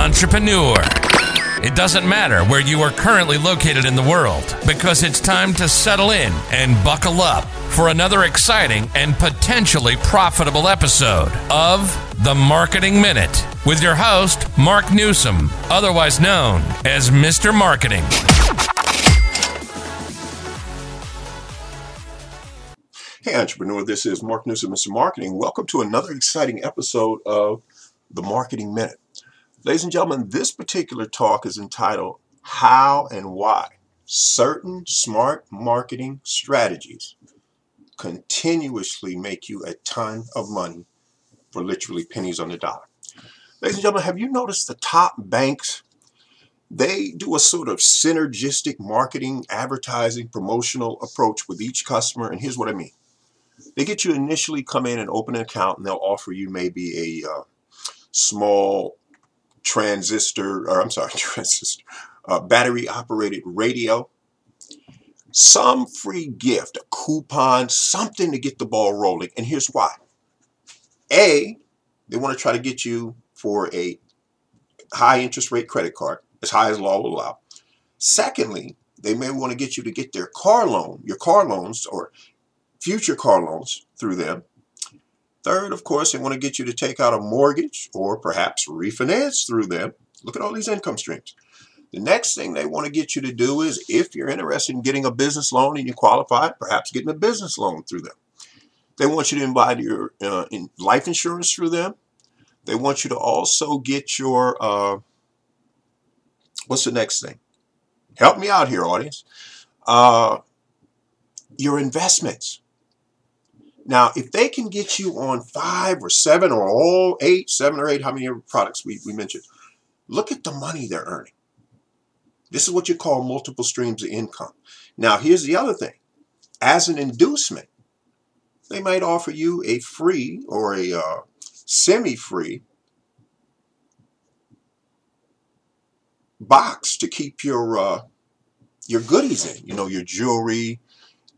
entrepreneur. It doesn't matter where you are currently located in the world because it's time to settle in and buckle up for another exciting and potentially profitable episode of The Marketing Minute with your host, Mark Newsom, otherwise known as Mr. Marketing. Hey, entrepreneur, this is Mark Newsom, Mr. Marketing. Welcome to another exciting episode of The Marketing Minute. Ladies and gentlemen, this particular talk is entitled How and Why Certain Smart Marketing Strategies Continuously Make You a Ton of Money for literally pennies on the dollar. Ladies and gentlemen, have you noticed the top banks? They do a sort of synergistic marketing, advertising, promotional approach with each customer. And here's what I mean they get you initially come in and open an account, and they'll offer you maybe a uh, small transistor, or I'm sorry, transistor, uh, battery operated radio, some free gift, a coupon, something to get the ball rolling. And here's why. A, they want to try to get you for a high interest rate credit card, as high as law will allow. Secondly, they may want to get you to get their car loan, your car loans or future car loans through them. Third, of course, they want to get you to take out a mortgage or perhaps refinance through them. Look at all these income streams. The next thing they want to get you to do is if you're interested in getting a business loan and you qualify, perhaps getting a business loan through them. They want you to invite your uh, in life insurance through them. They want you to also get your, uh, what's the next thing? Help me out here, audience. Uh, your investments. Now, if they can get you on five or seven or all eight, seven or eight, how many products we, we mentioned, look at the money they're earning. This is what you call multiple streams of income. Now, here's the other thing. As an inducement, they might offer you a free or a uh, semi-free box to keep your uh, your goodies in. You know, your jewelry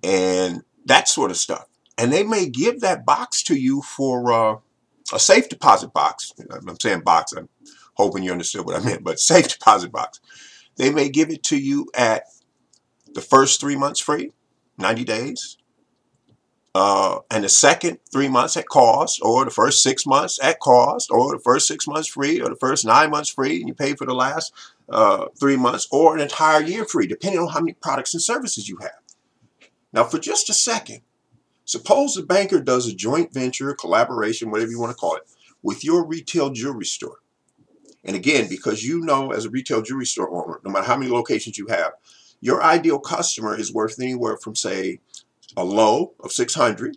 and that sort of stuff and they may give that box to you for uh, a safe deposit box. I'm saying box. I'm hoping you understood what I meant, but safe deposit box. They may give it to you at the first three months free, 90 days, uh, and the second three months at cost, or the first six months at cost, or the first six months free, or the first nine months free, and you pay for the last uh, three months, or an entire year free, depending on how many products and services you have. Now, for just a second, Suppose a banker does a joint venture, collaboration, whatever you want to call it, with your retail jewelry store. And again, because you know as a retail jewelry store owner, no matter how many locations you have, your ideal customer is worth anywhere from say a low of 600.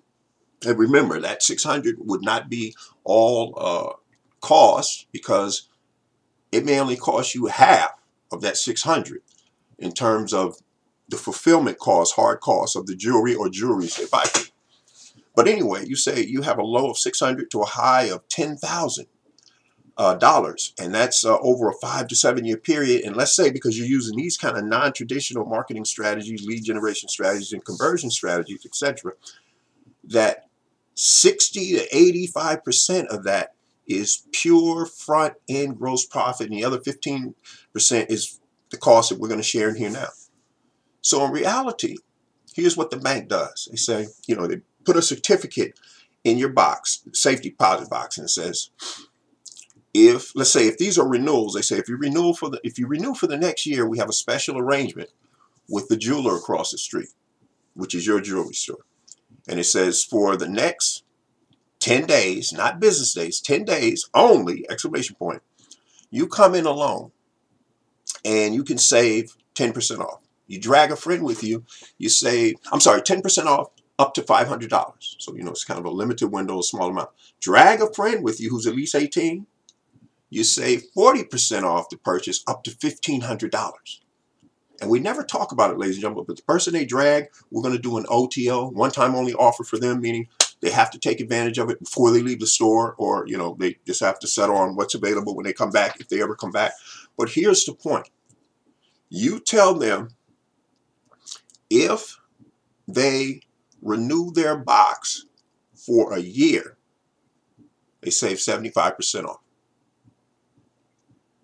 And remember that 600 would not be all uh, cost because it may only cost you half of that 600 in terms of the fulfillment cost, hard cost of the jewelry or jewelries they buy. But anyway, you say you have a low of 600 to a high of 10,000 uh, dollars, and that's uh, over a five to seven year period. And let's say because you're using these kind of non-traditional marketing strategies, lead generation strategies, and conversion strategies, etc., that 60 to 85 percent of that is pure front end gross profit, and the other 15 percent is the cost that we're going to share in here now. So in reality, here's what the bank does. They say, you know, they put a certificate in your box, safety deposit box, and it says, if let's say if these are renewals, they say if you renew for the if you renew for the next year, we have a special arrangement with the jeweler across the street, which is your jewelry store. And it says for the next 10 days, not business days, 10 days only, exclamation point, you come in alone and you can save 10% off. You drag a friend with you, you save, I'm sorry, 10% off up to $500. So, you know, it's kind of a limited window, a small amount. Drag a friend with you who's at least 18. You save 40% off the purchase up to $1,500. And we never talk about it, ladies and gentlemen, but the person they drag, we're going to do an OTO, one time only offer for them, meaning they have to take advantage of it before they leave the store, or, you know, they just have to settle on what's available when they come back, if they ever come back. But here's the point you tell them if they renew their box for a year, they save 75% off.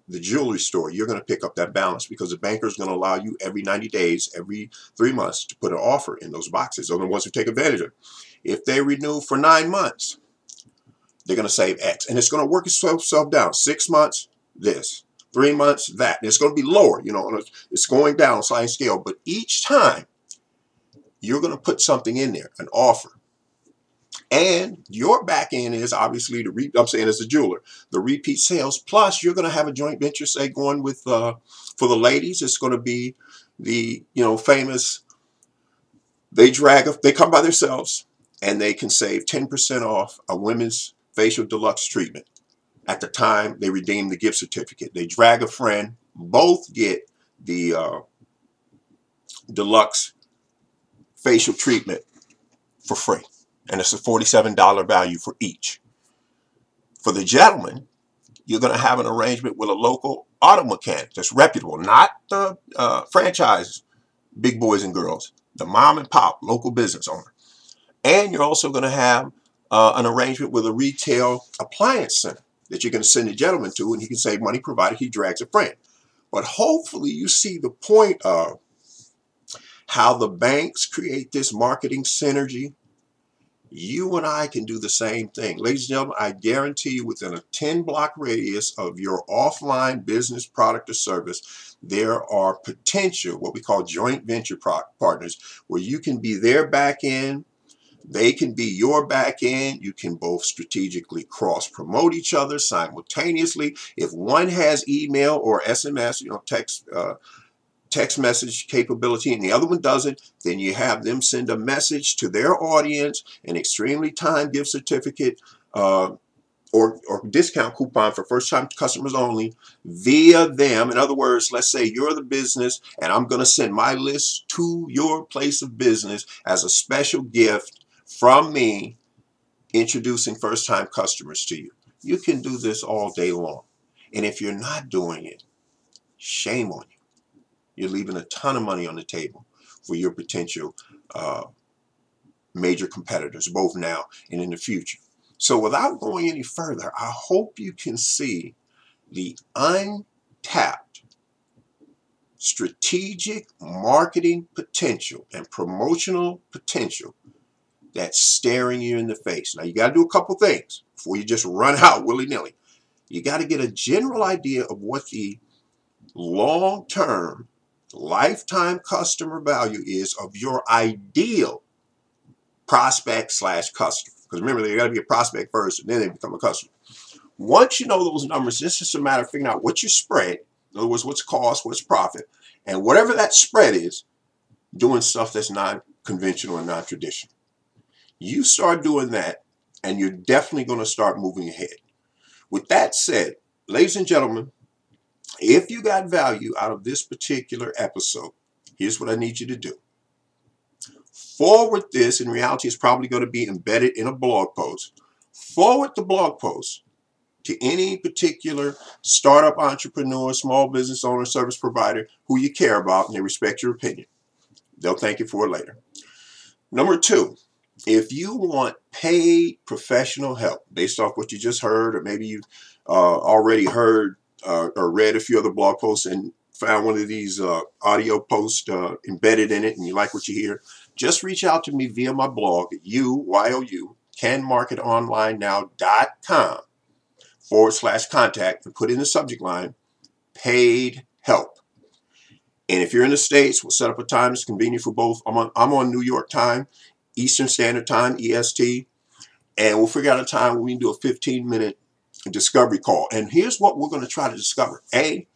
the jewelry store, you're going to pick up that balance because the banker is going to allow you every 90 days, every three months to put an offer in those boxes. Those are the ones who take advantage of it. If they renew for nine months, they're going to save X. And it's going to work itself down. Six months, this. Three months, that. And it's going to be lower, you know, it's going down sliding scale. But each time, you're going to put something in there, an offer. And your back end is obviously the re- I'm saying as a jeweler, the repeat sales. Plus, you're going to have a joint venture, say, going with uh, for the ladies. It's going to be the you know famous. They drag they come by themselves and they can save 10% off a women's facial deluxe treatment at the time they redeem the gift certificate. They drag a friend, both get the uh, deluxe facial treatment for free and it's a $47 value for each. For the gentleman, you're going to have an arrangement with a local auto mechanic that's reputable, not the uh, franchise big boys and girls, the mom and pop local business owner. And you're also going to have uh, an arrangement with a retail appliance center that you're going to send the gentleman to, and he can save money provided he drags a friend. But hopefully, you see the point of how the banks create this marketing synergy you and I can do the same thing. Ladies and gentlemen, I guarantee you within a 10 block radius of your offline business product or service, there are potential, what we call joint venture partners, where you can be their back end, they can be your back end. You can both strategically cross promote each other simultaneously. If one has email or SMS, you know, text, uh, text message capability and the other one doesn't, then you have them send a message to their audience, an extremely time gift certificate uh, or, or discount coupon for first time customers only via them. In other words, let's say you're the business and I'm going to send my list to your place of business as a special gift from me introducing first time customers to you. You can do this all day long. And if you're not doing it, shame on you. You're leaving a ton of money on the table for your potential uh, major competitors, both now and in the future. So, without going any further, I hope you can see the untapped strategic marketing potential and promotional potential that's staring you in the face. Now, you got to do a couple things before you just run out willy nilly. You got to get a general idea of what the long term lifetime customer value is of your ideal prospect slash customer. Because remember, they got to be a prospect first, and then they become a customer. Once you know those numbers, it's just a matter of figuring out what your spread. In other words, what's cost, what's profit, and whatever that spread is, doing stuff that's not conventional and not traditional. You start doing that, and you're definitely going to start moving ahead. With that said, ladies and gentlemen, if you got value out of this particular episode, here's what I need you to do. Forward this, in reality, it's probably going to be embedded in a blog post. Forward the blog post to any particular startup entrepreneur, small business owner, service provider who you care about and they respect your opinion. They'll thank you for it later. Number two, if you want paid professional help based off what you just heard, or maybe you uh, already heard uh, or read a few other blog posts and found one of these uh, audio posts uh, embedded in it and you like what you hear, just reach out to me via my blog at U-Y-O-U, canmarketonlinenow.com forward slash contact and put in the subject line paid help. And if you're in the States, we'll set up a time that's convenient for both. I'm on, I'm on New York time, Eastern Standard Time, EST, and we'll figure out a time when we can do a 15 minute discovery call. And here's what we're going to try to discover. A,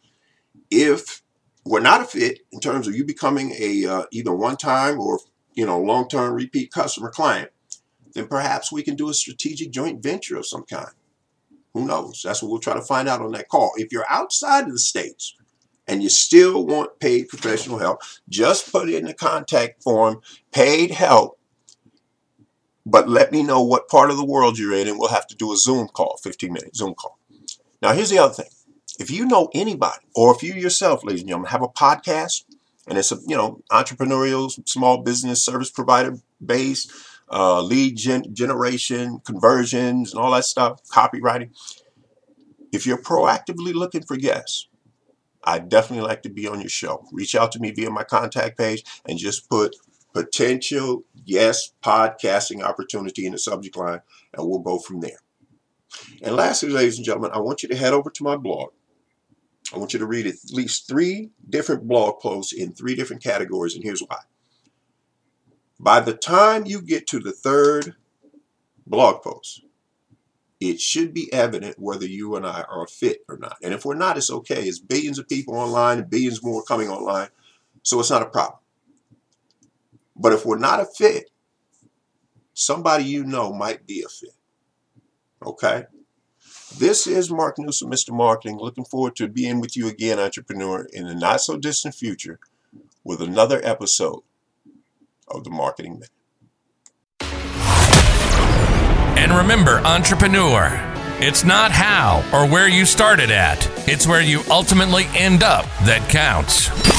if we're not a fit in terms of you becoming a uh, either one-time or you know long-term repeat customer client, then perhaps we can do a strategic joint venture of some kind. Who knows? That's what we'll try to find out on that call. If you're outside of the states and you still want paid professional help, just put in the contact form paid help but let me know what part of the world you're in, and we'll have to do a Zoom call, 15 minute Zoom call. Now, here's the other thing. If you know anybody, or if you yourself, ladies and gentlemen, have a podcast, and it's a you know entrepreneurial, small business service provider based, uh, lead gen- generation, conversions, and all that stuff, copywriting. If you're proactively looking for guests, I'd definitely like to be on your show. Reach out to me via my contact page and just put potential yes podcasting opportunity in the subject line, and we'll go from there. And lastly, ladies and gentlemen, I want you to head over to my blog. I want you to read at least three different blog posts in three different categories, and here's why. By the time you get to the third blog post, it should be evident whether you and I are fit or not. And if we're not, it's okay. It's billions of people online and billions more coming online, so it's not a problem. But if we're not a fit, somebody you know might be a fit. Okay? This is Mark Newsom, Mr. Marketing. Looking forward to being with you again, entrepreneur, in the not so distant future with another episode of the Marketing Minute. And remember, entrepreneur, it's not how or where you started at, it's where you ultimately end up that counts.